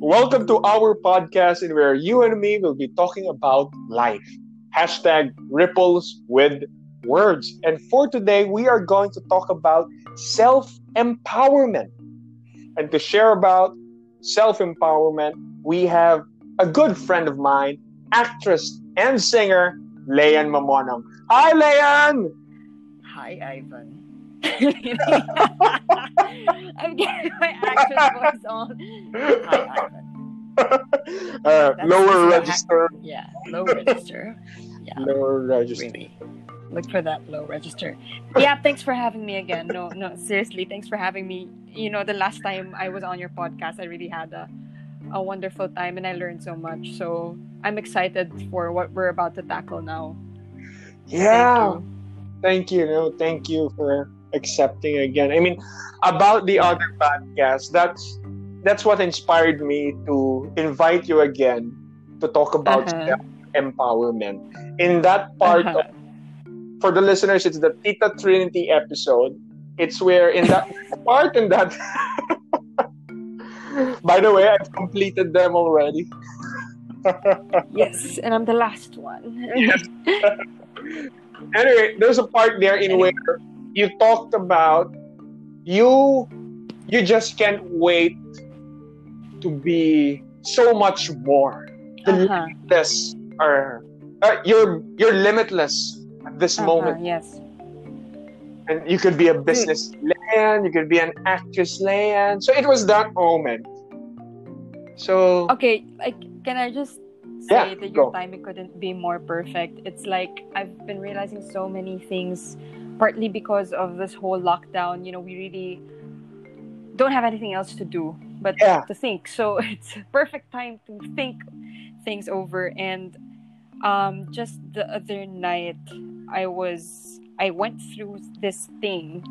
Welcome to our podcast, in where you and me will be talking about life. Hashtag ripples with words. And for today, we are going to talk about self empowerment. And to share about self empowerment, we have a good friend of mine, actress and singer, Leyan Mamonang. Hi, Leyan! Hi, Ivan. I'm getting my actress voice on. Uh, lower register. Act- yeah, low register. Yeah, lower register. Really. Look for that low register. Yeah, thanks for having me again. No, no, seriously, thanks for having me. You know, the last time I was on your podcast, I really had a, a wonderful time and I learned so much. So I'm excited for what we're about to tackle now. Yeah. Thank you. Thank you. No, thank you for accepting again. I mean, about the other podcast, that's that's what inspired me to invite you again to talk about uh-huh. empowerment. In that part uh-huh. of, for the listeners, it's the Tita Trinity episode. It's where in that part in that By the way, I've completed them already. yes, and I'm the last one. yes. anyway, there's a part there in where you talked about you you just can't wait to be so much more. The uh-huh. limitless are uh, you're you're limitless at this uh-huh, moment. Yes. And you could be a business land, you could be an actress land. So it was that moment. So Okay, like can I just say yeah, that your go. timing couldn't be more perfect. It's like I've been realizing so many things partly because of this whole lockdown. You know, we really don't have anything else to do but yeah. to think. So it's perfect time to think things over. And um, just the other night, I was I went through this thing.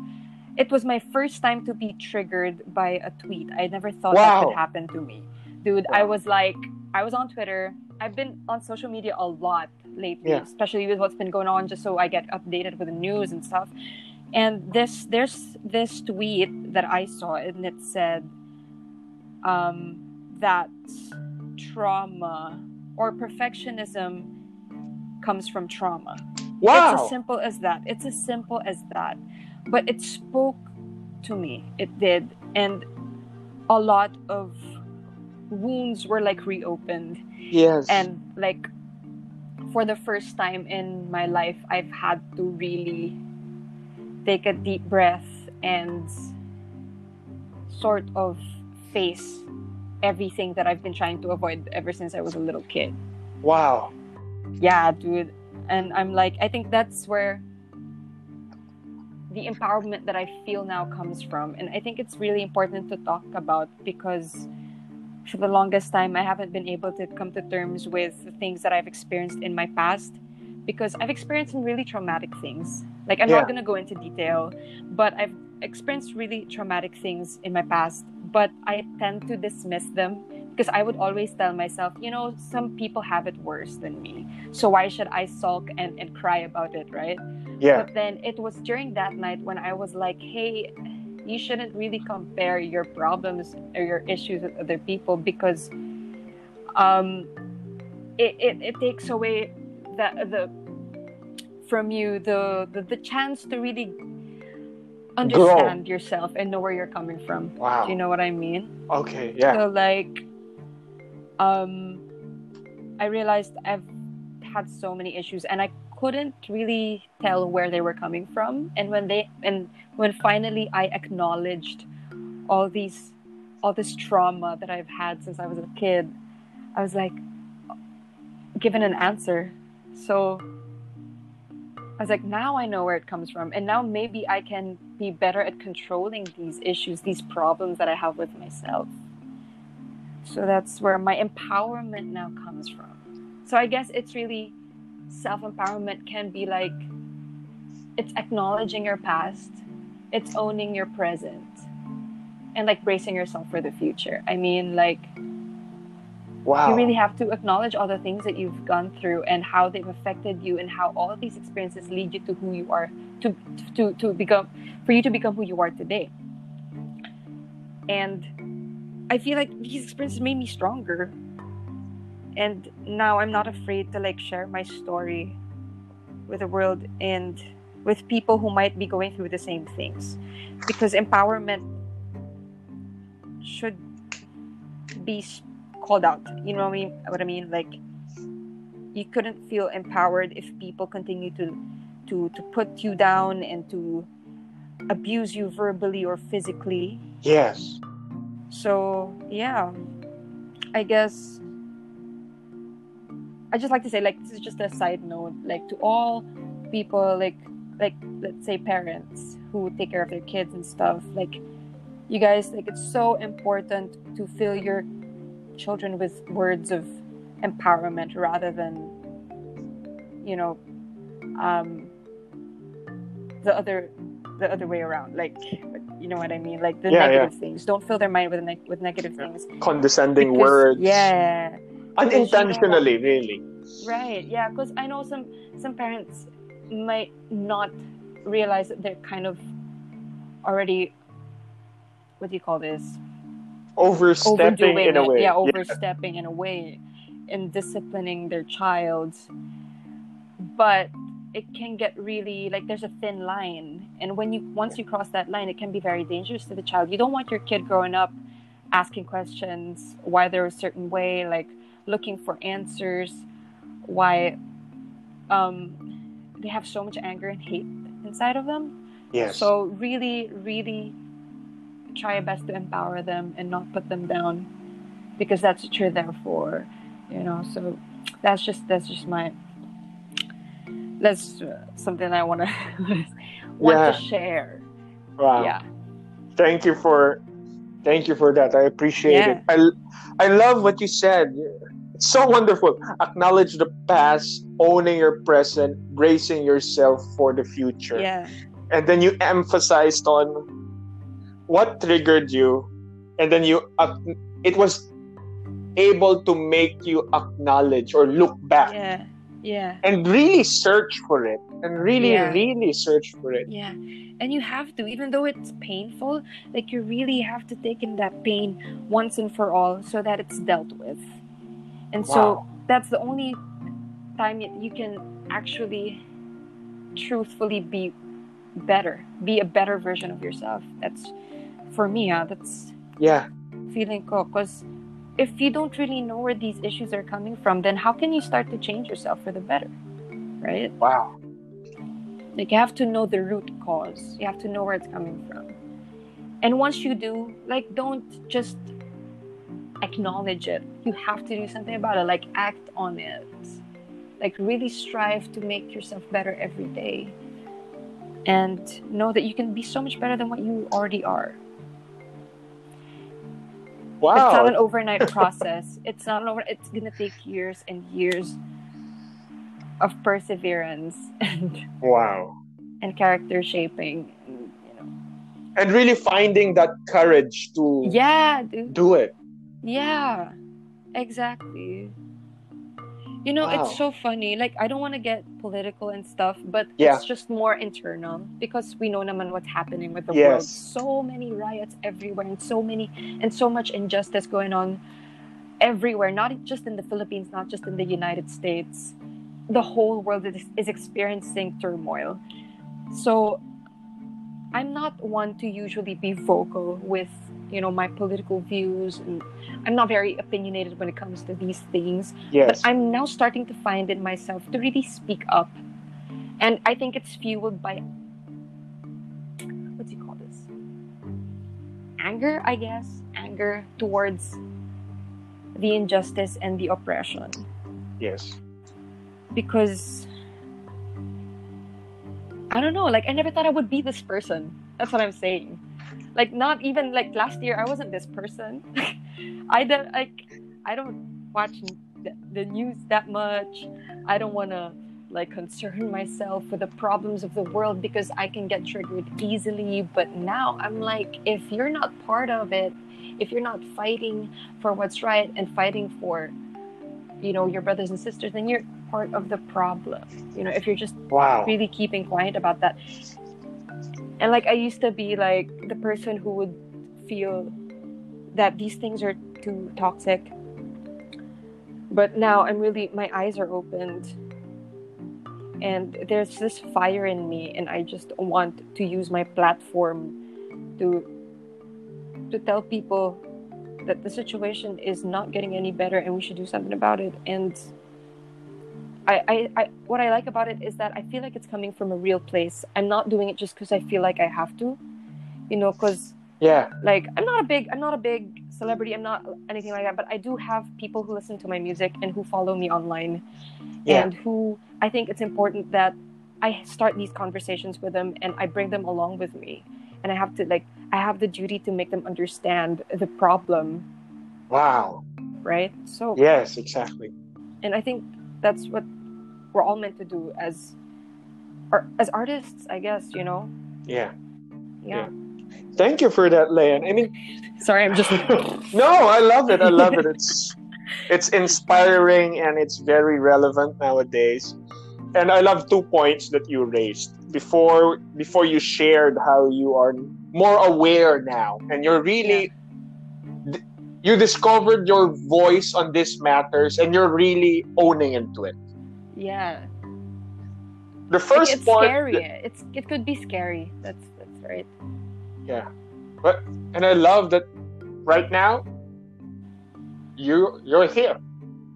It was my first time to be triggered by a tweet. I never thought wow. that could happen to me, dude. Wow. I was like, I was on Twitter. I've been on social media a lot lately, yeah. especially with what's been going on, just so I get updated with the news and stuff and this there's this tweet that I saw and it said um, that trauma or perfectionism comes from trauma. Wow. It's as simple as that. It's as simple as that. But it spoke to me. It did. And a lot of wounds were like reopened. Yes. And like for the first time in my life, I've had to really take a deep breath and sort of face everything that I've been trying to avoid ever since I was a little kid. Wow. Yeah, dude. And I'm like, I think that's where the empowerment that I feel now comes from. And I think it's really important to talk about because for the longest time, I haven't been able to come to terms with the things that I've experienced in my past because I've experienced some really traumatic things. Like, I'm yeah. not going to go into detail, but I've experienced really traumatic things in my past, but I tend to dismiss them because I would always tell myself, you know, some people have it worse than me. So why should I sulk and, and cry about it, right? Yeah. But then it was during that night when I was like, hey, you shouldn't really compare your problems or your issues with other people because um, it, it, it takes away the, the from you the, the the chance to really understand Grow. yourself and know where you're coming from. Wow. Do you know what I mean? Okay, yeah. So like um I realized I've had so many issues and I couldn't really tell where they were coming from and when they and when um, finally I acknowledged all these all this trauma that I've had since I was a kid, I was like given an answer. So I was like, now I know where it comes from. And now maybe I can be better at controlling these issues, these problems that I have with myself. So that's where my empowerment now comes from. So I guess it's really self empowerment can be like it's acknowledging your past, it's owning your present, and like bracing yourself for the future. I mean, like, Wow. You really have to acknowledge all the things that you've gone through and how they've affected you and how all of these experiences lead you to who you are to to to become for you to become who you are today. And I feel like these experiences made me stronger. And now I'm not afraid to like share my story with the world and with people who might be going through the same things because empowerment should be called out. You know what I mean? What I mean? Like you couldn't feel empowered if people continue to to to put you down and to abuse you verbally or physically. Yes. So yeah, I guess I just like to say like this is just a side note. Like to all people like like let's say parents who take care of their kids and stuff like you guys like it's so important to fill your children with words of empowerment rather than you know um the other the other way around like you know what i mean? Like the Yeah, negative things. Don't fill their mind with ne- with negative things. Condescending Because- words. yeah. Unintentionally, really. right yeah because i know some some parents might not realize that they're kind of already what do you call this Overstepping in a way. Yeah, overstepping in a way in disciplining their child. But it can get really like there's a thin line. And when you once you cross that line, it can be very dangerous to the child. You don't want your kid growing up asking questions why they're a certain way, like looking for answers, why um they have so much anger and hate inside of them. Yes. So really, really try your best to empower them and not put them down because that's what you're there for. You know, so that's just that's just my that's uh, something I want to want Yeah. to share. wow. Yeah. Thank you for thank you for that. I appreciate Yeah. it. I I love what you said. So wonderful. Acknowledge the past, owning your present, bracing yourself for the future. Yeah. And then you emphasized on what triggered you and then you ac- it was able to make you acknowledge or look back Yeah. Yeah. and really search for it and really Yeah. really search for it. Yeah. And you have to, even though it's painful, like you really have to take in that pain once and for all so that it's dealt with. And so that's the only time you can actually truthfully be better, be a better version of yourself. That's for me, huh? that's Yeah. feeling ko. Because if you don't really know where these issues are coming from, then how can you start to change yourself for the better? Right? Wow. Like you have to know the root cause. You have to know where it's coming from. And once you do, like don't just acknowledge it. You have to do something about it. Like act on it. Like really strive to make yourself better every day. And know that you can be so much better than what you already are. Wow. It's not an overnight process. It's not an over it's gonna take years and years of perseverance and Wow. and character shaping. and, You know. And really finding that courage to Yeah, dude. do it. Yeah, exactly. You know, Wow. it's so funny. Like, I don't want to get political and stuff, but Yeah. it's just more internal because we know naman what's happening with the world. So many riots everywhere, and so many and so much injustice going on everywhere. Not just in the Philippines, not just in the United States. The whole world is, is experiencing turmoil. So, I'm not one to usually be vocal with, you know, my political views and I'm not very opinionated when it comes to these things, Yes. but I'm now starting to find in myself to really speak up. And I think it's fueled by what do you call this? Anger, I guess. Anger towards the injustice and the oppression. yes. Because I don't know, like I never thought I would be this person. That's what I'm saying. Like not even like last year I wasn't this person. I don't like I don't watch the, the news that much. I don't want to like concern myself with the problems of the world because I can get triggered easily. But now I'm like, if you're not part of it, if you're not fighting for what's right and fighting for you know your brothers and sisters then you're part of the problem you know if you're just wow. really keeping quiet about that and like i used to be like the person who would feel that these things are too toxic. But now i'm really my eyes are opened. And there's this fire in me and i just want to use my platform to to tell people that the situation is not getting any better and we should do something about it. And I, I, I what i like about it is that i feel like it's coming from a real place. I'm not doing it just because i feel like i have to you know because yeah. like i'm not a big i'm not a big celebrity. I'm not anything like that but i do have people who listen to my music and who follow me online. Yeah. and who i think it's important that i start these conversations with them and i bring them along with me. And i have to like i have the duty to make them understand the problem. Wow. Right? So yes exactly. And i think that's what we're all meant to do as or as artists i guess you know? Yeah. Yeah, yeah. thank you for that Leon. i mean sorry i'm just no i love it. I love it. It's it's inspiring and it's very relevant nowadays. And i love two points that you raised. Before before you shared how you are more aware now and you're really yeah. You discovered your voice on these matters and you're really owning into it. Yeah. The first it's part scary. It's it could be scary. That's that's right. Yeah. But and i love that right now you you're here.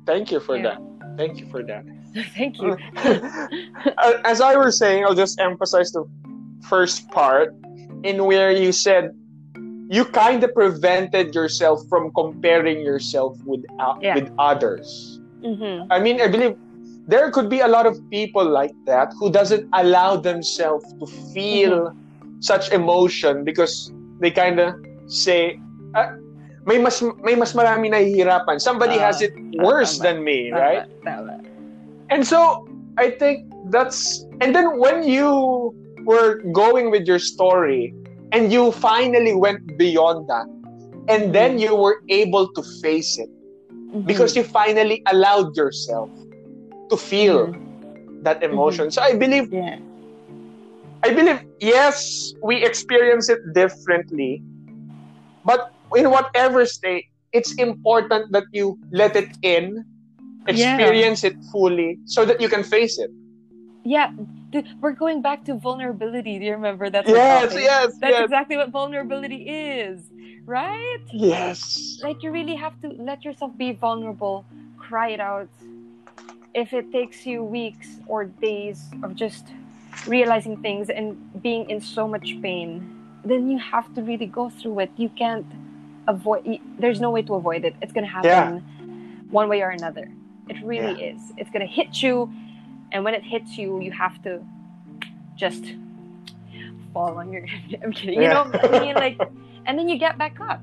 Thank you for yeah. that. Thank you for that. Thank you. As I was saying, I'll just emphasize the first part in where you said you kind of prevented yourself from comparing yourself with uh, yeah. with others. Mm-hmm. I mean, I believe there could be a lot of people like that who doesn't allow themselves to feel mm-hmm. such emotion because they kind of say, ah, may mas may mas marami nahihirapan. Somebody uh, has it worse tama, than me, tama, right? Tama. And so I think that's and then when you were going with your story and you finally went beyond that and then mm-hmm. you were able to face it mm-hmm. because you finally allowed yourself to feel mm-hmm. that emotion. Mm-hmm. So I believe yeah. I believe yes, we experience it differently. But in whatever state, it's important that you let it in experience yeah. it fully so that you can face it yeah we're going back to vulnerability do you remember that yes yes that's yes. exactly what vulnerability is right yes like you really have to let yourself be vulnerable cry it out if it takes you weeks or days of just realizing things and being in so much pain then you have to really go through it you can't avoid there's no way to avoid it it's going to happen yeah. one way or another it really yeah. is. It's gonna hit you, and when it hits you, you have to just fall on your. I'm kidding. Yeah. You know, I mean, like, and then you get back up.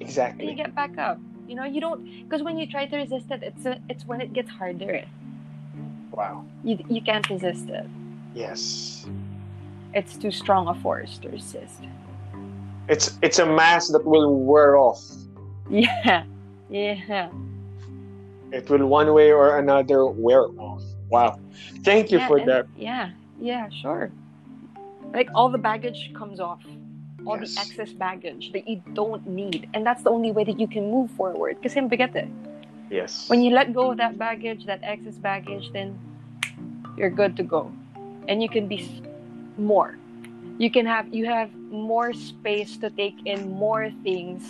Exactly. You get back up. You know, you don't because when you try to resist it, it's a, it's when it gets harder. Wow. You you can't resist it. Yes. It's too strong a force to resist. It's it's a mask that will wear off. Yeah. Yeah it will one way or another wear off. Wow. Thank you yeah, for and, that. Yeah, yeah, sure. Like all the baggage comes off. All yes. the excess baggage that you don't need. And that's the only way that you can move forward. Kasi it. Yes. When you let go of that baggage, that excess baggage, then you're good to go. And you can be more. You can have you have more space to take in more things.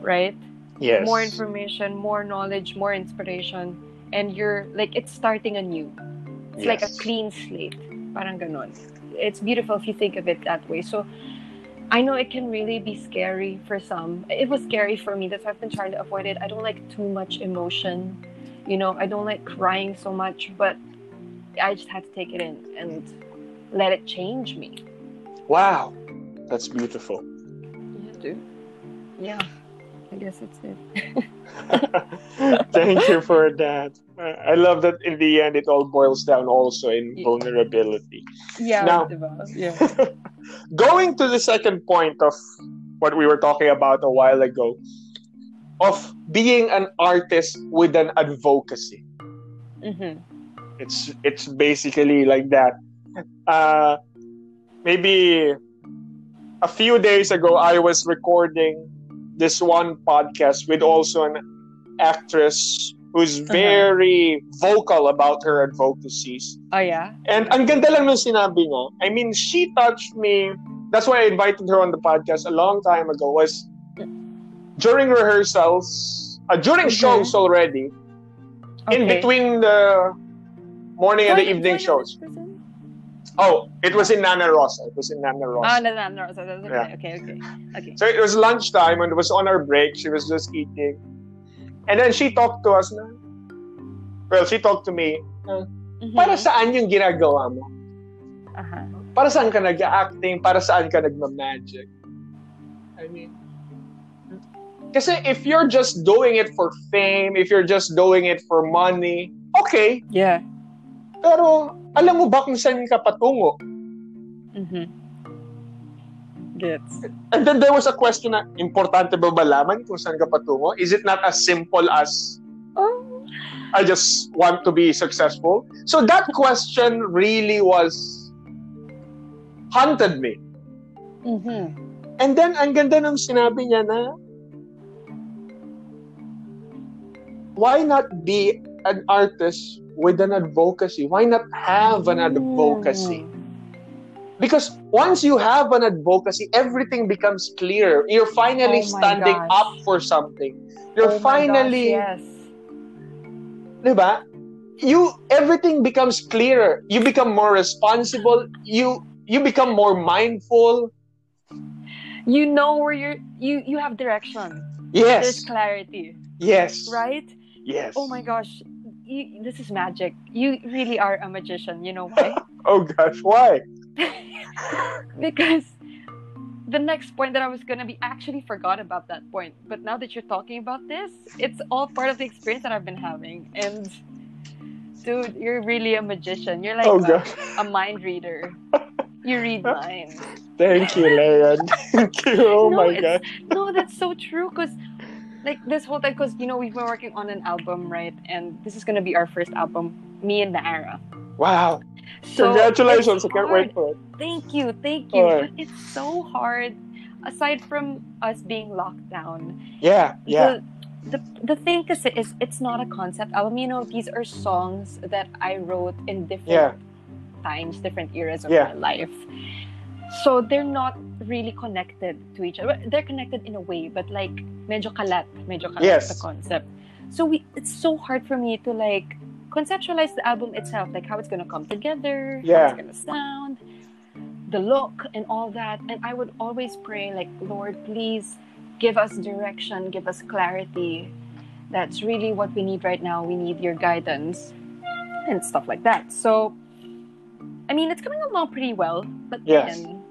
Right? yes. more information, more knowledge, more inspiration, and you're like it's starting anew. It's yes. like a clean slate. Parang ganon. It's beautiful if you think of it that way. So I know it can really be scary for some. It was scary for me. That's why I've been trying to avoid it. I don't like too much emotion. You know, I don't like crying so much, but I just had to take it in and let it change me. Wow. That's beautiful. Yeah, dude. Yeah. I guess that's it. Thank you for that. I love that in the end it all boils down also in yeah. vulnerability. Yeah. Now, yeah. going to the second point of what we were talking about a while ago. of being an artist with an advocacy. Mm-hmm. It's it's basically like that. Uh, maybe a few days ago, I was recording this one podcast with also an actress who's Uh-huh. very vocal about her advocacies. Oh yeah. And ang ganda lang ng sinabi niya. I mean, she touched me. That's why I invited her on the podcast a long time ago. Was during rehearsals, uh, during Mhm. shows already, in between the morning and the evening shows. Oh, it was in Nana Rosa. It was in Nana Rosa. Oh that's okay. Yeah. Okay okay okay. So it was lunchtime and it was on our break. She was just eating. And then she talked to us na, well, she talked to me, Mhm. para saan yung ginagawa mo? Uh-huh. Para saan ka nag-acting? Para saan ka nagma-magic? I mean, kasi if you're just doing it for fame, if you're just doing it for money, okay. Yeah. Pero alam mo ba kung saan ka patungo? Mm-hmm. Gets. And then there was a question na, importante ba malaman kung saan ka patungo? Is it not as simple as Oh. I just want to be successful? So that question really was haunted me. Mm-hmm. And then, ang ganda ng sinabi niya na, why not be an artist with an advocacy? Why not have an advocacy? Because once you have an advocacy, everything becomes clear. You're finally Oh standing gosh. up for something. You're Oh finally, gosh, yes. diba? You everything becomes clearer. You become more responsible. You you become more mindful. You know where you're. You you have direction. Yes. There's clarity, Yes. right? Yes. Oh my gosh, you, this is magic. You really are a magician. You know why? Oh gosh, why? because the next point that I was gonna be actually forgot about that point. But now that you're talking about this, it's all part of the experience that I've been having. And dude, you're really a magician. You're like oh a, a mind reader. You read minds. Thank you, Leon. Thank you. Oh No, my god. No, that's so true. Cause like this whole time, cause you know we've been working on an album, right? And this is gonna be our first album, me and Naara. Wow. So Congratulations. I can't wait for it. Thank you, thank you. Alright. But it's so hard. Aside from us being locked down, Yeah. Yeah. the, the the thing is, is it's not a concept album. You know, these are songs that I wrote in different Yeah. times, different eras of Yeah. my life. So they're not really connected to each other. They're connected in a way, but like medyo kalat, medyo kalat Yes. the concept. So we it's so hard for me to like conceptualize the album itself, like how it's gonna come together, how Yeah. it's gonna sound, the look and all that. And I would always pray, like, Lord, please give us direction, give us clarity. That's really what we need right now. We need your guidance and stuff like that. So I mean it's coming along pretty well, but Yes. then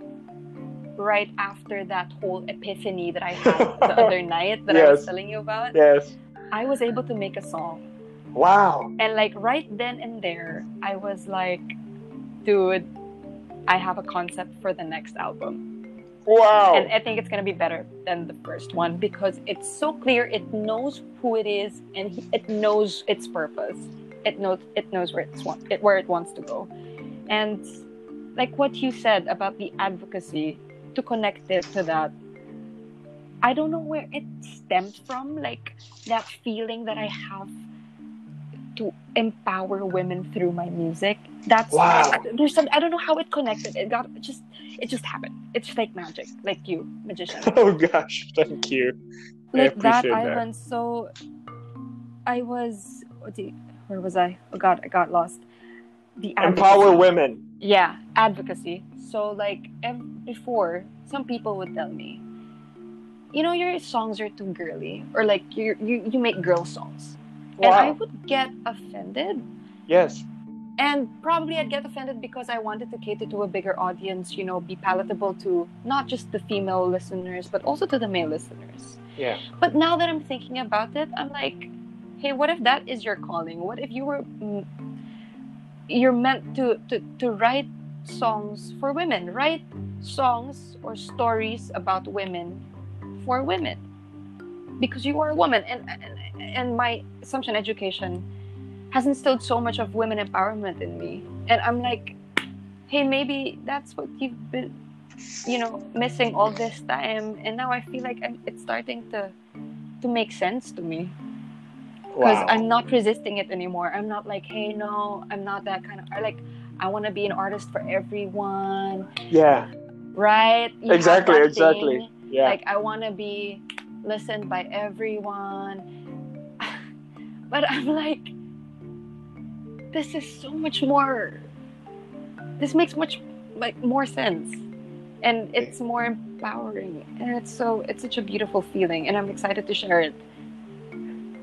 right after that whole epiphany that I had the other night that I was telling you about, Yes. I was able to make a song. Wow. And like right then and there, I was like, dude, I have a concept for the next album. Wow. And I think it's gonna be better than the first one because it's so clear. It knows who it is and it knows its purpose. It knows it knows where it's want, it, where it wants to go. And like what you said about the advocacy, to connect this to that, I don't know where it stemmed from. Like that feeling that I have to empower women through my music. That's Wow. there's some I don't know how it connected. It got it just it just happened. It's like magic, like you, magician. oh gosh. Thank you. I like that, that. Ivan. So I was what do you- where was I? Oh God, I got lost. The Empower women. Yeah, advocacy. So like ev- before, some people would tell me, you know, your songs are too girly, or like you you you make girl songs, and I would get offended. Yes. And probably I'd get offended because I wanted to cater to a bigger audience, you know, be palatable to not just the female listeners, but also to the male listeners. Yeah. But now that I'm thinking about it, I'm like, hey, what if that is your calling? What if you were, mm, you're meant to, to, to write songs for women, write songs or stories about women for women? because you are a woman. And and, and my Assumption education has instilled so much of women empowerment in me. And i'm like hey maybe that's what you've been you know missing all this time. And now i feel like I'm, it's starting to to make sense to me because wow. i'm not resisting it anymore. I'm not like hey no i'm not that kind of like i want to be an artist for everyone. Yeah. Right? You exactly exactly. yeah. Like i want to be listened by everyone. But i'm like this is so much more. This makes much like more sense. And it's more empowering. And it's so it's such a beautiful feeling. And i'm excited to share it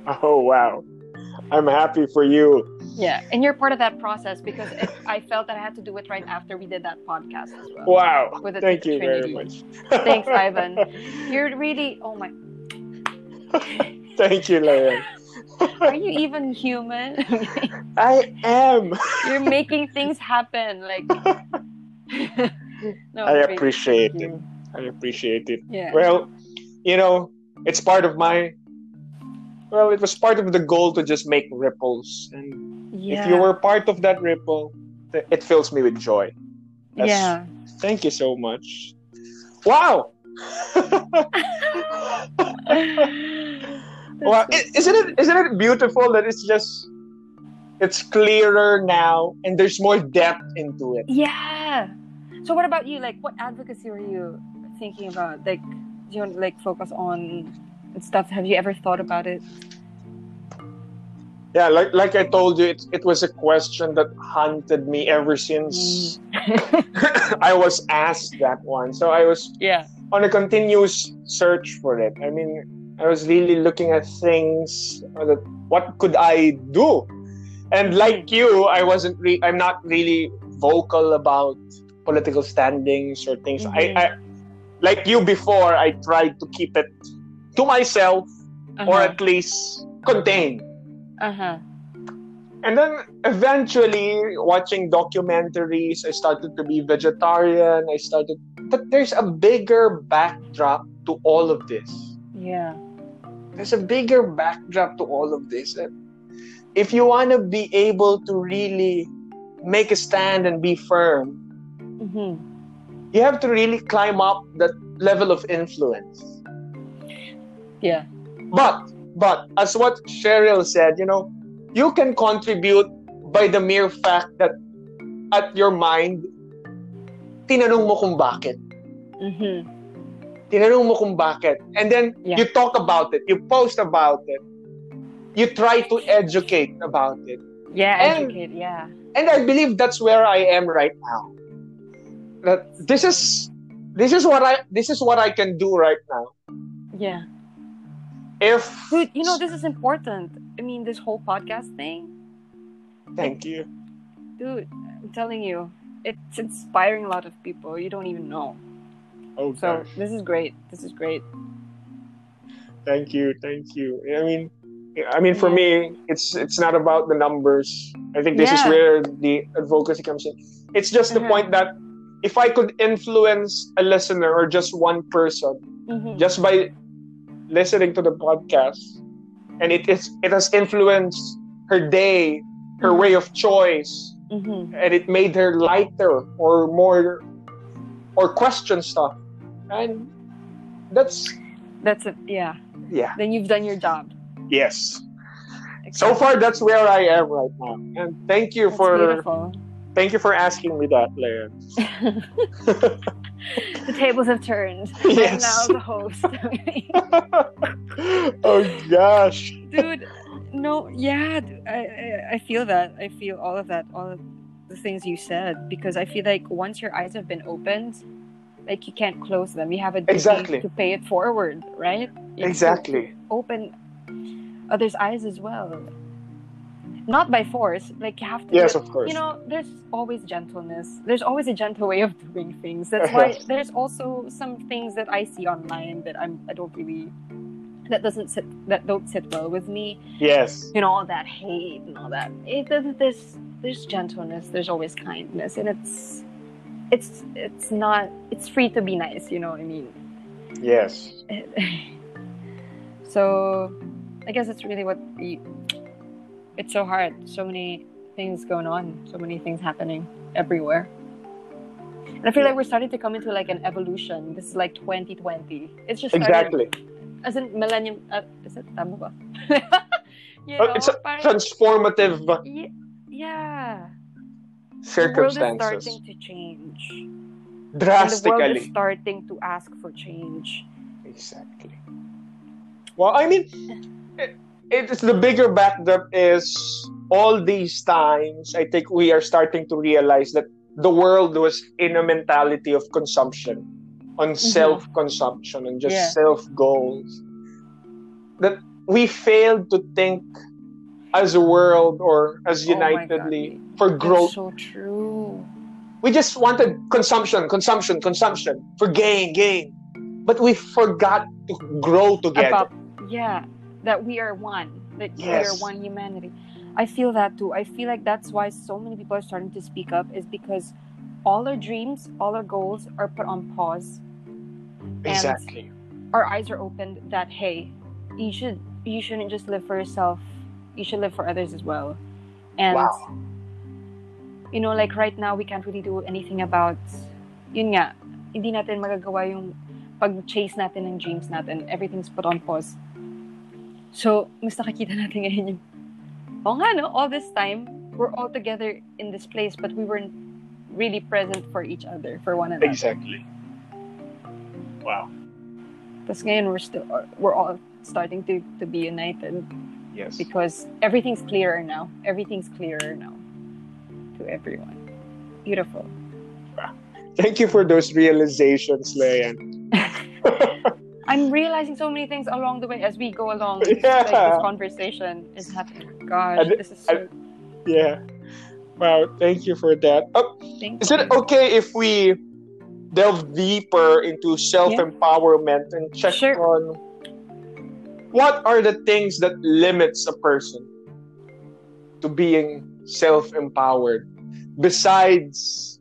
oh wow i'm happy for you yeah and you're part of that process because it, i felt that i had to do it right after we did that podcast as well wow with thank you Trinity. very much thanks ivan you're really oh my thank you Leia. are you even human i am you're making things happen like no, I appreciate it. I appreciate it. Yeah. Well, you know, it's part of my. Well, it was part of the goal to just make ripples, and yeah. if you were part of that ripple, it fills me with joy. That's, yeah. Thank you so much. Wow. well, isn't it isn't it beautiful that it's just it's clearer now and there's more depth into it. Yeah. So what about you? Like, what advocacy were you thinking about? Like, do you want to like focus on stuff? Have you ever thought about it? Yeah, like like I told you, it it was a question that haunted me ever since mm. I was asked that one. So I was yeah on a continuous search for it. I mean, I was really looking at things that what could I do, and like you, I wasn't. Re- I'm not really vocal about political standings or things. Mm-hmm. I, I, like you before, I tried to keep it to myself uh-huh. or at least contained. Uh-huh. And then eventually, watching documentaries, I started to be vegetarian. I started, but there's a bigger backdrop to all of this. Yeah. There's a bigger backdrop to all of this. If you want to be able to really make a stand and be firm, Mm-hmm. You have to really climb up that level of influence. Yeah. But but as what Cheryl said, you know, you can contribute by the mere fact that at your mind, tinanong mo kung bakit. Mm-hmm. Tinanong mo kung bakit. And then yeah. you talk about it. You post about it. You try to educate about it. Yeah, and, educate, yeah. And I believe that's where I am right now that this is this is what I this is what I can do right now. Yeah. If Dude, you know this is important. I mean this whole podcast thing. Thank you. Dude, I'm telling you, it's inspiring a lot of people. You don't even know. Oh, so gosh. this is great. This is great. Thank you, thank you. I mean, I mean, for me, it's it's not about the numbers. I think this yeah. is where the advocacy comes in. It's just the uh-huh. point that if I could influence a listener or just one person mm-hmm. just by listening to the podcast, and it is it has influenced her day, her way of choice, mm-hmm. and it made her lighter or more or question stuff, and that's that's it. Yeah. Yeah. Then you've done your job. Yes. So far, that's where I am right now, and thank you that's for. Beautiful Thank you for asking me that, Leia. the tables have turned. Yes. I'm now the host. oh gosh. Dude, no, yeah, I, I, I feel that. I feel all of that, all of the things you said, because I feel like once your eyes have been opened, like you can't close them. You have a duty exactly. to pay it forward, right? You exactly. Open others' eyes as well not by force like you have to yes of course. you know there's always gentleness. There's always a gentle way of doing things. That's why there's also some things that i see online that i'm i don't really that doesn't sit that don't sit well with me. Yes. You know all that hate and all that. It there's there's gentleness there's always kindness and it's it's it's not it's free to be nice you know what i mean? Yes. So, I guess it's really what we, it's so hard. So many things going on, so many things happening everywhere. And I feel like we're starting to come into like an evolution. This is like 2020. It's just started, exactly as in millennium. Uh, is it tama ba? you oh, know, it's a transformative. Yeah, yeah. Circumstances. The world is starting to change. Drastically. And the world is starting to ask for change. Exactly. Well, I mean, it, it's the bigger backdrop is all these times. I think we are starting to realize that the world was in a mentality of consumption, on mm-hmm. self-consumption, and just yeah. self goals. That we failed to think as a world or as oh unitedly oh for growth. That's so true. We just wanted consumption, consumption, consumption for gain, gain. But we forgot to grow together. About, yeah, that we are one. That yes. we are one humanity. I feel that too. I feel like that's why so many people are starting to speak up is because all our dreams, all our goals are put on pause. Exactly. our eyes are opened that hey, you should you shouldn't just live for yourself. You should live for others as well. And wow. you know, like right now we can't really do anything about yun nga, hindi natin magagawa yung pag-chase natin ng dreams natin. Everything's put on pause. So, mas nakikita natin ngayon yung oh nga no, all this time, we're all together in this place, but we weren't really present for each other, for one another. Exactly. Wow. Tapos ngayon, we're still, uh, we're all starting to, to be united. Yes. Because everything's clearer now. Everything's clearer now to everyone. Beautiful. Thank you for those realizations, Leanne. I'm realizing so many things along the way as we go along. Yeah. Like this conversation is happening. And, this is so. yeah. Wow. Thank you for that. Oh, thank is you. it okay if we delve deeper into self empowerment yeah. and check sure. on what are the things that limits a person to being self empowered besides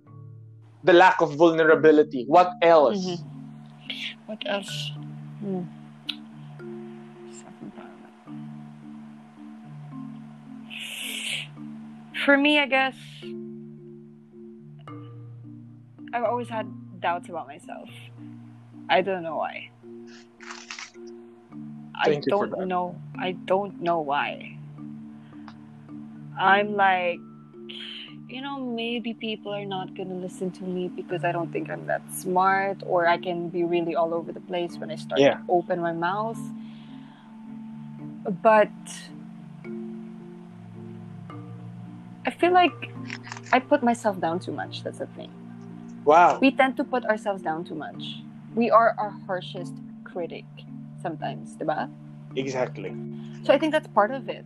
the lack of vulnerability? What else? Mm-hmm. What else? Hmm. For me, I guess I've always had doubts about myself. I don't know why. Thank I don't know. I don't know why. I'm like you know, maybe people are not going to listen to me because I don't think I'm that smart, or I can be really all over the place when I start yeah. to open my mouth. But I feel like I put myself down too much. That's the thing. Wow. We tend to put ourselves down too much. We are our harshest critic sometimes, diba? Exactly. So I think that's part of it.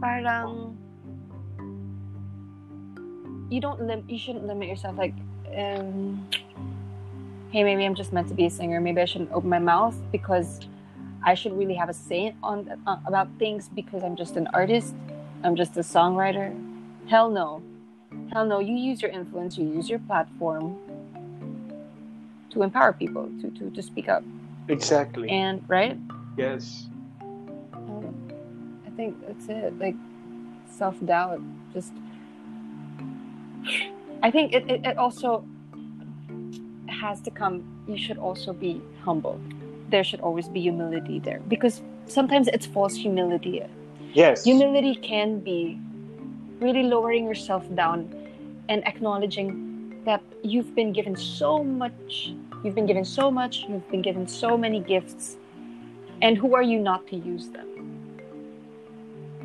Parang you don't lim- you shouldn't limit yourself like um, hey maybe i'm just meant to be a singer. Maybe i shouldn't open my mouth because i should really have a say on uh, about things because i'm just an artist. I'm just a songwriter. Hell no. Hell no. You use your influence. You use your platform to empower people to to, to speak up. Exactly. And right? Yes. Um, i think that's it. Like self-doubt just I think it, it, it also has to come, you should also be humble. There should always be humility there because sometimes it's false humility. Yes. Humility can be really lowering yourself down and acknowledging that you've been given so much, you've been given so much, you've been given so many gifts, and who are you not to use them?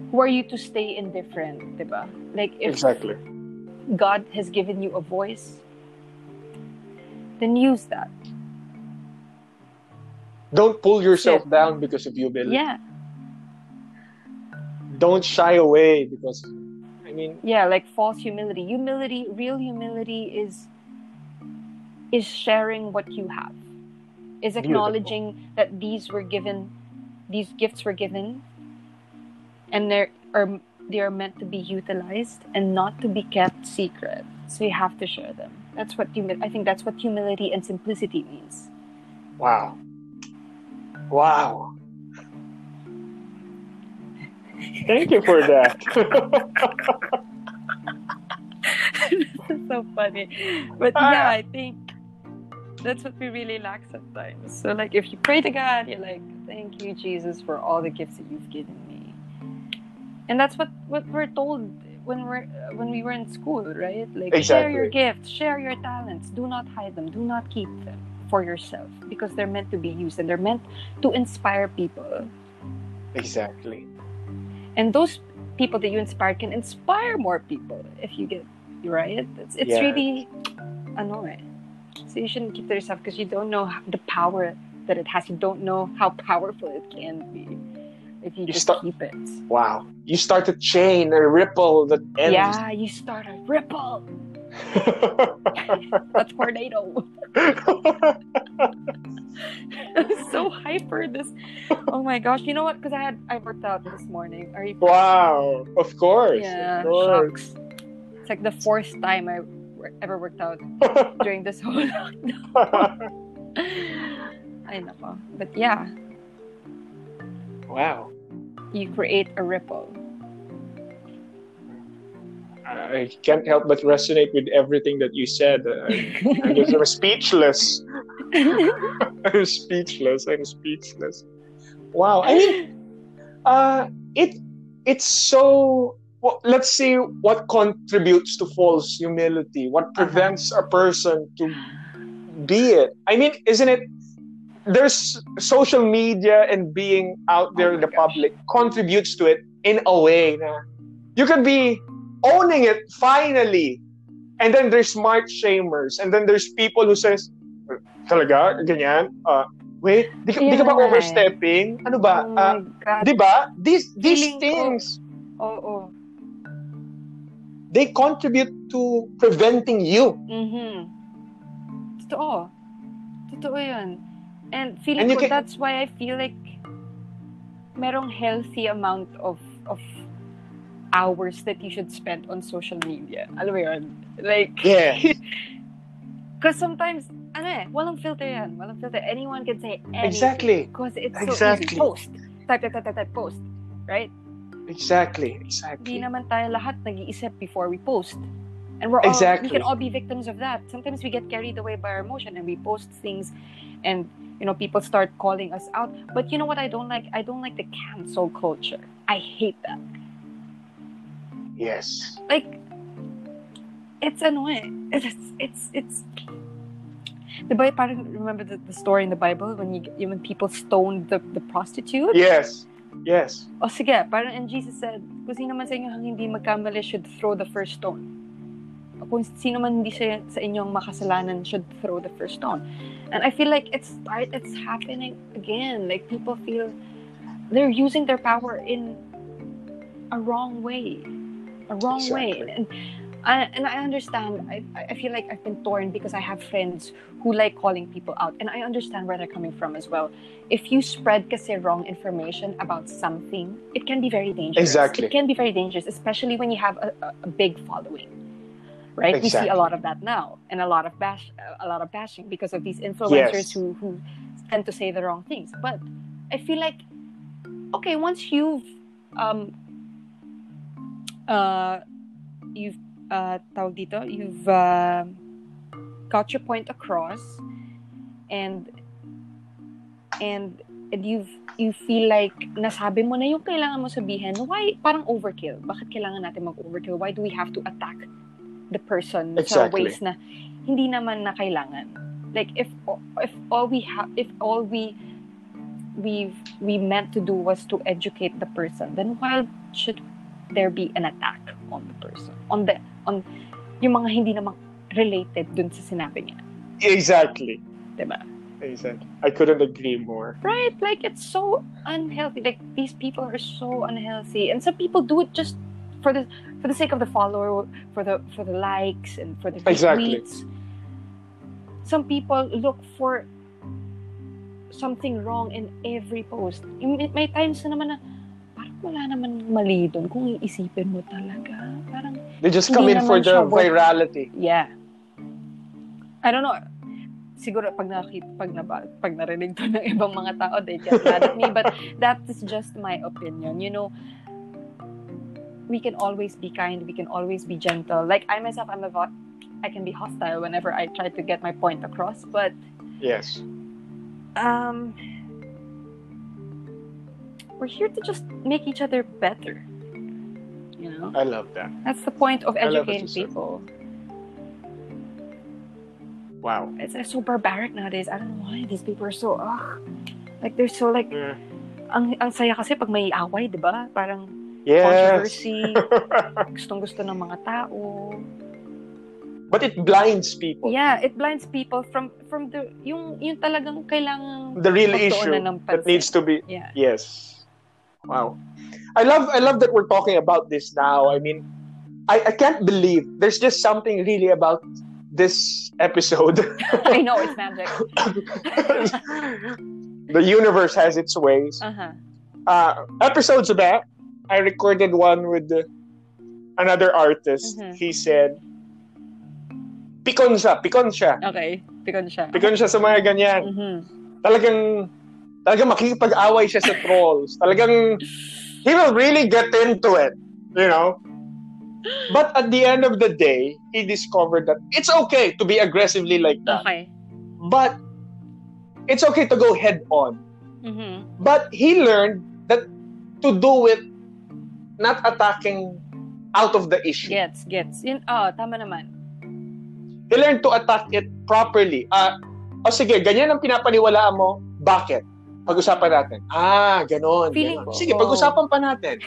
Who are you to stay indifferent, diba? Like if exactly God has given you a voice, then use that. Don't pull yourself down because of humility. Yeah. Don't shy away because, I mean. Yeah, like false humility. Humility, real humility is is sharing what you have. Is acknowledging Beautiful. that these were given, these gifts were given, and there are they are meant to be utilized and not to be kept secret. So you have to share them. That's what humi- I think that's what humility and simplicity means. Wow. Wow. Thank you for that. this is so funny. But ah. yeah, I think that's what we really lack sometimes. So like if you pray to God, you're like, Thank you, Jesus, for all the gifts that you've given me. And that's what, what we're told when we're when we were in school, right? Like exactly. share your gifts, share your talents, do not hide them, do not keep them for yourself because they're meant to be used and they're meant to inspire people. Exactly. And those people that you inspire can inspire more people if you get right. It's, it's yeah. really annoying. So you shouldn't keep to yourself because you don't know the power that it has. You don't know how powerful it can be if you, you just start, keep it. Wow. You start a chain, a ripple that ends. Yeah, you start a ripple. a tornado. so hyper this oh my gosh you know what because i had i worked out this morning are you wow of course yeah of course. It's like the fourth time i ever worked out during this whole I know. But yeah. Wow. You create a ripple. I can't help but resonate with everything that you said. I'm, just, I'm speechless. I'm speechless. I'm speechless. Wow. I mean, uh, it it's so. Well, let's see what contributes to false humility. What uh-huh. prevents uh-huh. a person to be it? I mean, isn't it there's social media and being out there oh in the gosh. public contributes to it in a way na you can be owning it finally and then there's smart shamers and then there's people who says talaga? Ganyan? Uh, wait di, yeah. di ka ba overstepping? ano ba? Oh uh, di ba? These these Feeling things. Oh, oh they contribute to preventing you. Mhm totoo. Totoo yan And feeling and ko, can... that's why I feel like merong healthy amount of of hours that you should spend on social media. Alam mo yun? Like, yeah. Because sometimes, ano eh, walang filter yan. Walang filter. Anyone can say anything. Exactly. Because it's exactly. so easy. Post. Type, type, type, type, type, post. Right? Exactly. Exactly. Hindi naman tayo lahat nag-iisip before we post. And we're all, we can all be victims of that. Sometimes we get carried away by our emotion and we post things and you know people start calling us out but you know what i don't like i don't like the cancel culture i hate that yes like it's annoying it's it's it's the Bible, remember the, the story in the Bible when you when people stoned the, the prostitute? Yes. Yes. O sige, parang and Jesus said, kung sino man sa inyo hindi magkamali should throw the first stone. Kung sino man sa, sa inyong makasalanan should throw the first stone and i feel like it's start it's happening again like people feel they're using their power in a wrong way a wrong exactly. way and I, and I understand. I, I feel like I've been torn because I have friends who like calling people out, and I understand where they're coming from as well. If you spread kasi wrong information about something, it can be very dangerous. Exactly. It can be very dangerous, especially when you have a, a big following right? Exactly. We see a lot of that now, and a lot of bash, a lot of bashing because of these influencers yes. who who tend to say the wrong things. But I feel like, okay, once you've um uh you've uh tawag dito, you've uh, got your point across, and and and you've you feel like nasabi mo na yung kailangan mo sabihin, why parang overkill? Bakit kailangan natin mag-overkill? Why do we have to attack the person exactly. sa ways na hindi naman na kailangan. Like if if all we have if all we we we meant to do was to educate the person, then why should there be an attack on the person? On the on yung mga hindi naman related dun sa sinabi niya. Exactly. Diba? Exactly. I couldn't agree more. Right? Like it's so unhealthy. Like these people are so unhealthy. And some people do it just for the for the sake of the follower, for the for the likes and for the exactly. tweets. Some people look for something wrong in every post. May times na naman na parang wala naman mali doon kung iisipin mo talaga. Parang They just come in for the virality. Yeah. I don't know. siguro pag nakita, pag, na, pag narinig to ng ibang mga tao, they get mad at me. But that is just my opinion. You know, we can always be kind. We can always be gentle. Like I myself, I'm a, I can be hostile whenever I try to get my point across. But yes, um, we're here to just make each other better. You know, I love that. That's the point of educating people. Wow. It's, it's so barbaric nowadays. I don't know why these people are so, ugh. Like, they're so like, yeah. ang, ang saya kasi pag may away, di ba? Parang yes. controversy, gustong gusto ng mga tao. But it blinds people. Yeah, it blinds people from from the yung yung talagang kailangan the real issue that needs to be yeah. yes. Wow. I love I love that we're talking about this now. I mean, I, I can't believe there's just something really about this episode. I know it's magic. the universe has its ways. Uh-huh. Uh, episodes back, I recorded one with another artist. Mm-hmm. He said, pikon siya, pikon siya. Okay, pikon siya. Pikon siya sa mga ganyan. Mm-hmm. Talagang, talagang makikipag-away siya sa trolls. Talagang, he will really get into it. You know? But at the end of the day, he discovered that it's okay to be aggressively like that. Okay. But it's okay to go head on. Mm-hmm. But he learned that to do it not attacking out of the issue. Gets, gets. Yun, oh, tama naman. He learned to attack it properly. Ah, uh, oh sige, ganyan ang pinapaniwalaan mo. Bakit? Pag-usapan natin. Ah, ganon. Feeling ganon. Sige, pag-usapan pa natin.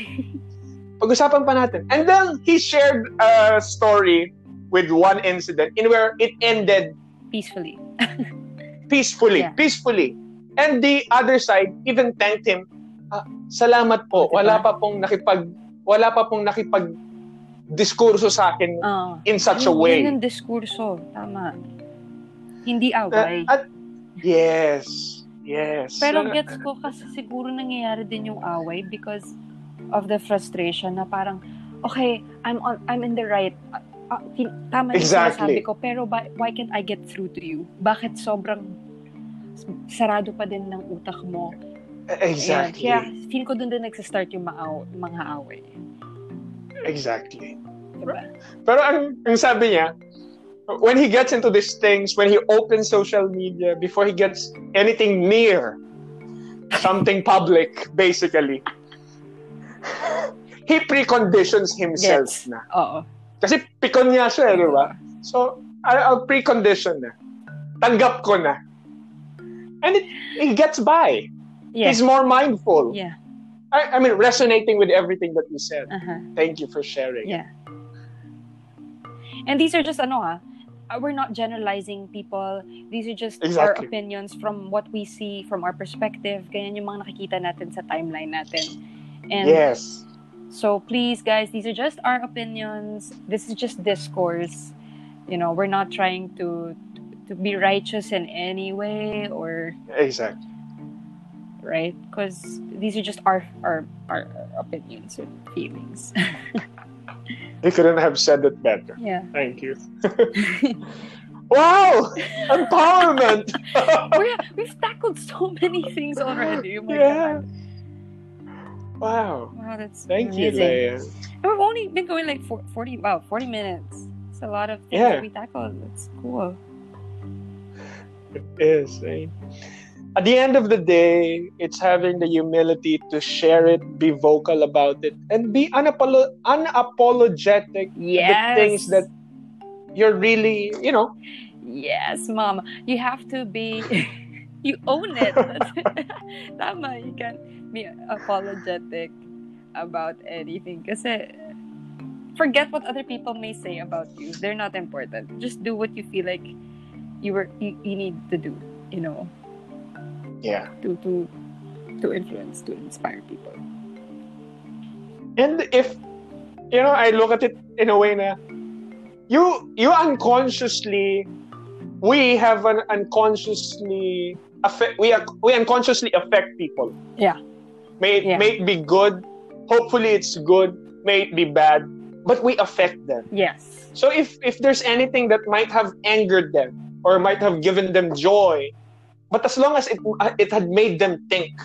Pag-usapan pa natin. And then he shared a story with one incident in where it ended peacefully. peacefully, yeah. peacefully. And the other side even thanked him. Ah, salamat po. Diba? Wala pa pong nakipag wala pa pong nakipag diskurso sa akin uh, in such a way. Yun yung diskurso. Tama. Hindi away. Uh, at, yes. Yes. Pero gets ko kasi siguro nangyayari din yung away because of the frustration na parang okay, I'm on I'm in the right uh, tama exactly. yung ko pero ba, why can't I get through to you? Bakit sobrang sarado pa din ng utak mo? Exactly. Ayan. Kaya feel ko doon din nagsa-start yung maaw, mga away. Exactly. Diba? Pero ang, ang sabi niya, when he gets into these things, when he opens social media, before he gets anything near something public, basically, he preconditions himself yes. na. Oo. Kasi pikon niya siya, di ba? So, I'll precondition na. Tanggap ko na. And it, he gets by. Yeah. He's more mindful. Yeah. I, I mean, resonating with everything that you said. Uh-huh. Thank you for sharing. Yeah. And these are just, ano ha, uh, we're not generalizing people. These are just exactly. our opinions from what we see, from our perspective. Ganyan yung mga nakikita natin sa timeline natin. And yes. So please, guys, these are just our opinions. This is just discourse. You know, we're not trying to to be righteous in any way or exactly right because these are just our our our opinions and feelings. they couldn't have said it better. Yeah. Thank you. wow, empowerment. we have tackled so many things already. Oh yeah. God. Wow. Wow, that's Thank amazing. you, Leia. And we've only been going like 40, wow, 40 minutes. It's a lot of things yeah. that we tackled. It's cool. It is. Eh? At the end of the day, it's having the humility to share it, be vocal about it, and be unapolo- unapologetic yes. the things that you're really, you know. Yes, mom. You have to be, you own it. Tama, you can be apologetic about anything kasi forget what other people may say about you. They're not important. Just do what you feel like you were you, you need to do, you know. Yeah. To to to influence, to inspire people. And if you know, I look at it in a way na you you unconsciously we have an unconsciously affect we are we unconsciously affect people. Yeah. May it, yeah. may it be good. Hopefully, it's good. May it be bad. But we affect them. Yes. So if if there's anything that might have angered them, or might have given them joy. But as long as it uh, it had made them think,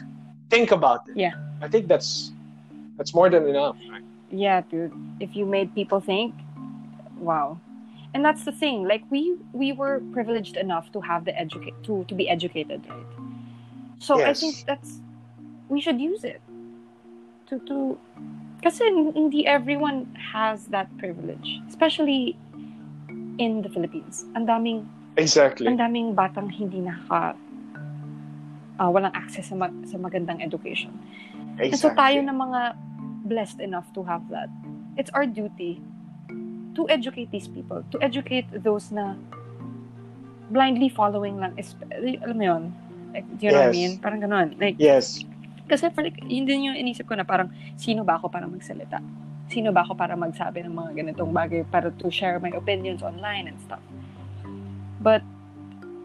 think about it. Yeah. I think that's that's more than enough. Right? Yeah, dude. If you made people think, wow. And that's the thing. Like we we were privileged enough to have the educate to to be educated, right? So yes. I think that's we should use it to to kasi hindi everyone has that privilege, especially in the Philippines. Ang daming Exactly. Ang daming batang hindi naka uh, walang access sa, ma- sa magandang education. Exactly. And so tayo na mga blessed enough to have that. It's our duty to educate these people, to educate those na blindly following lang. Alam mo yun? Like, do you yes. know what I mean? Parang ganun. Like, yes. Kasi parang, yun din yung inisip ko na parang, sino ba ako para magsalita? Sino ba ako para magsabi ng mga ganitong bagay para to share my opinions online and stuff? But,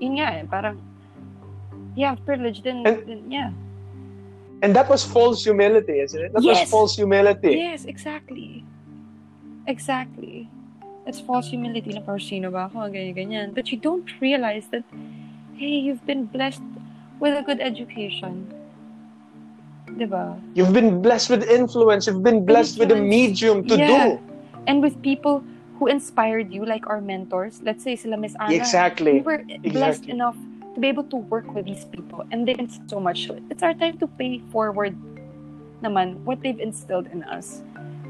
yun nga eh, parang, have privilege, then, and, then yeah. And that was false humility, isn't it? That yes. was false humility. Yes, exactly. Exactly. It's false humility na parang sino ba ako, ganyan, ganyan. But you don't realize that, hey, you've been blessed with a good education. Diba? You've been blessed with influence. You've been blessed influence. with a medium to yeah. do. And with people who inspired you, like our mentors. Let's say sila Miss Anna. Exactly. We were blessed enough to be able to work with these people and they instilled so much. It's our time to pay forward naman what they've instilled in us.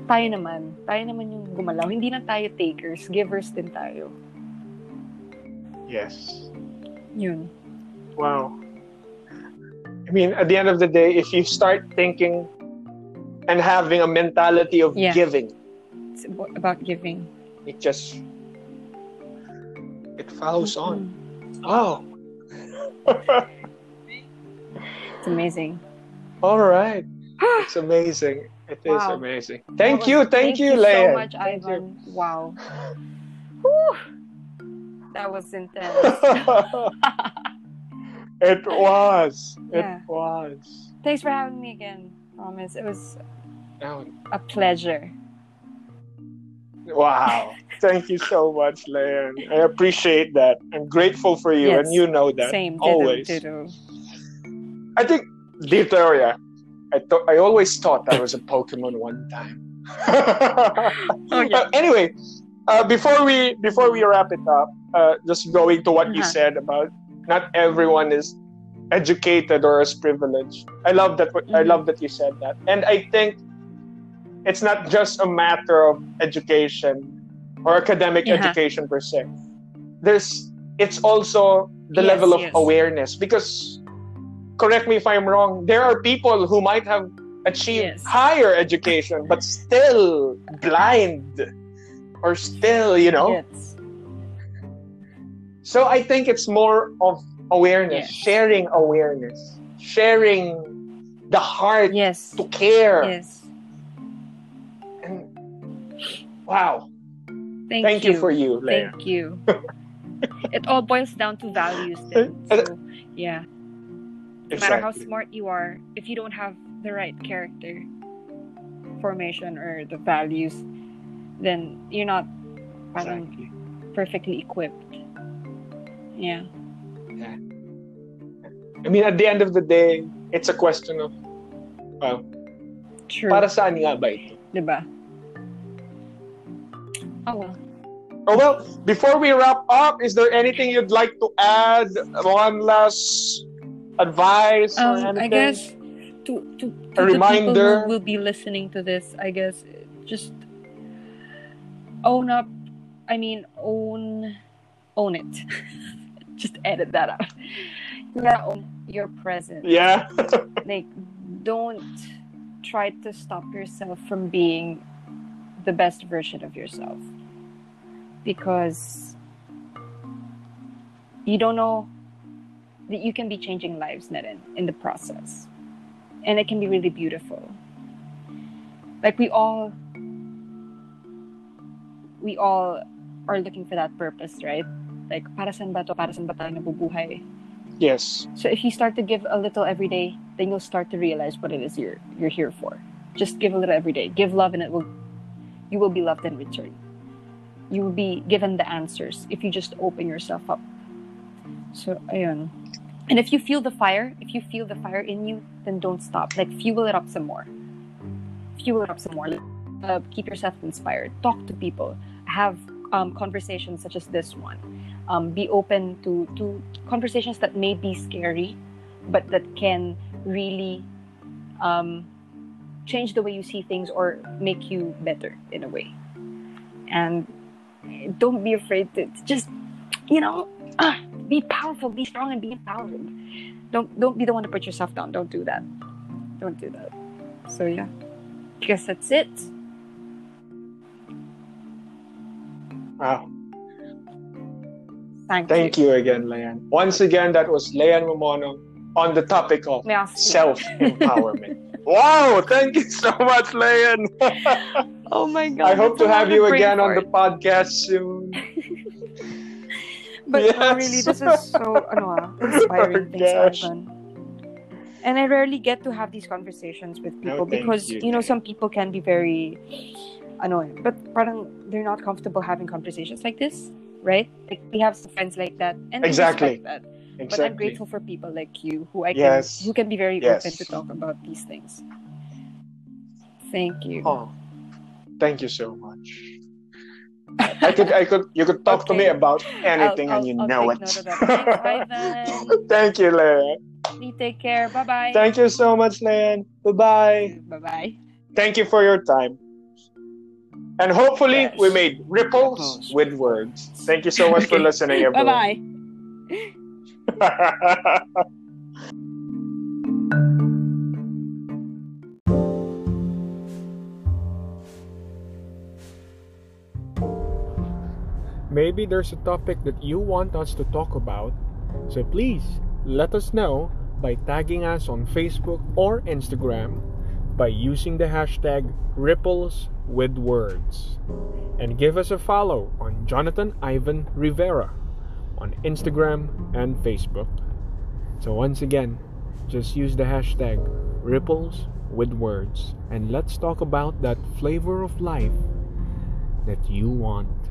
Tayo naman, tayo naman yung gumalaw. Hindi na tayo takers, givers din tayo. Yes. Yun. Wow. I mean, at the end of the day, if you start thinking and having a mentality of yeah. giving, it's about giving it just it follows on. Oh. it's amazing. All right. it's amazing. It wow. is amazing. Thank was, you. Thank, thank you, you Leia. so much, Ivan. You. Wow. Whew. That was intense. it was. Yeah. It was. Thanks for having me again. Thomas. It was a pleasure. Wow. Thank you so much, Leon. I appreciate that. I'm grateful for you, yes. and you know that. Same. Always. Ditto, I think, Dito, yeah. I, th- I always thought I was a Pokemon one time. oh, yeah. anyway, uh, before we before we wrap it up, uh, just going to what uh-huh. you said about not everyone is educated or as privileged. I love that. Mm-hmm. I love that you said that, and I think it's not just a matter of education or mm-hmm. academic yeah. education per se. There's it's also the yes, level of yes. awareness because correct me if I'm wrong, there are people who might have achieved yes. higher education but still blind or still, you know. So I think it's more of awareness, sharing awareness, sharing the heart yes. to care. Yes and Wow. Thank, Thank you. you. for you, Leia. Thank you. it all boils down to values. Then. So, yeah. No matter how smart you are, if you don't have the right character formation or the values, then you're not exactly. perfectly equipped. Yeah. Yeah. I mean, at the end of the day, it's a question of, uh, True. para saan nga ba ito? Diba? Oh well. Oh well, before we wrap up, is there anything you'd like to add? One last advice um, or anything? I guess to to, to a reminder who will be listening to this, I guess just own up. I mean, own own it. just edit that out. Yeah, own your presence. Yeah. like, don't try to stop yourself from being the best version of yourself because you don't know that you can be changing lives Neden, in the process. And it can be really beautiful. Like we all we all are looking for that purpose right? Like para san ba to? Para san ba tayo nabubuhay? Yes. So if you start to give a little every day then you'll start to realize what it is you're you're here for. Just give a little every day. Give love and it will you will be loved in return. You will be given the answers if you just open yourself up So, ayun. And if you feel the fire, if you feel the fire in you, then don't stop. Like, fuel it up some more. Fuel it up some more. Uh, keep yourself inspired. Talk to people. Have um, conversations such as this one. Um, be open to, to conversations that may be scary, but that can really um, change the way you see things or make you better in a way. And don't be afraid to just, you know, uh, be powerful, be strong, and be empowered. Don't don't be the one to put yourself down. Don't do that. Don't do that. So yeah, I guess that's it. Wow. Thank, Thank you. you again, Leanne. Once again, that was Leanne Mamono on the topic of self empowerment. wow, thank you so much, Leon. oh my god. I hope to have you again on the podcast soon. But yes. no, really, this is so ano, ah, inspiring oh, things happen. And I rarely get to have these conversations with people no, because you, you know some people can be very annoying, but parang they're not comfortable having conversations like this, right? Like we have some friends like that, and exactly that. Exactly. But I'm grateful for people like you who I can who can be very yes. open to talk about these things. Thank you. Oh, thank you so much. I could, I could, you could talk okay. to me about anything, I'll, and you I'll, know it. Thank you, Leanne. You take care. Bye bye. Thank you so much, Leanne. Bye bye. Bye bye. Thank you for your time. And hopefully, yes. we made ripples with words. Thank you so much okay. for listening, everyone. Bye bye. Maybe there's a topic that you want us to talk about, so please let us know by tagging us on Facebook or Instagram by using the hashtag ripples with words. And give us a follow on Jonathan Ivan Rivera on Instagram and Facebook. So once again, just use the hashtag ripples with words and let's talk about that flavor of life that you want.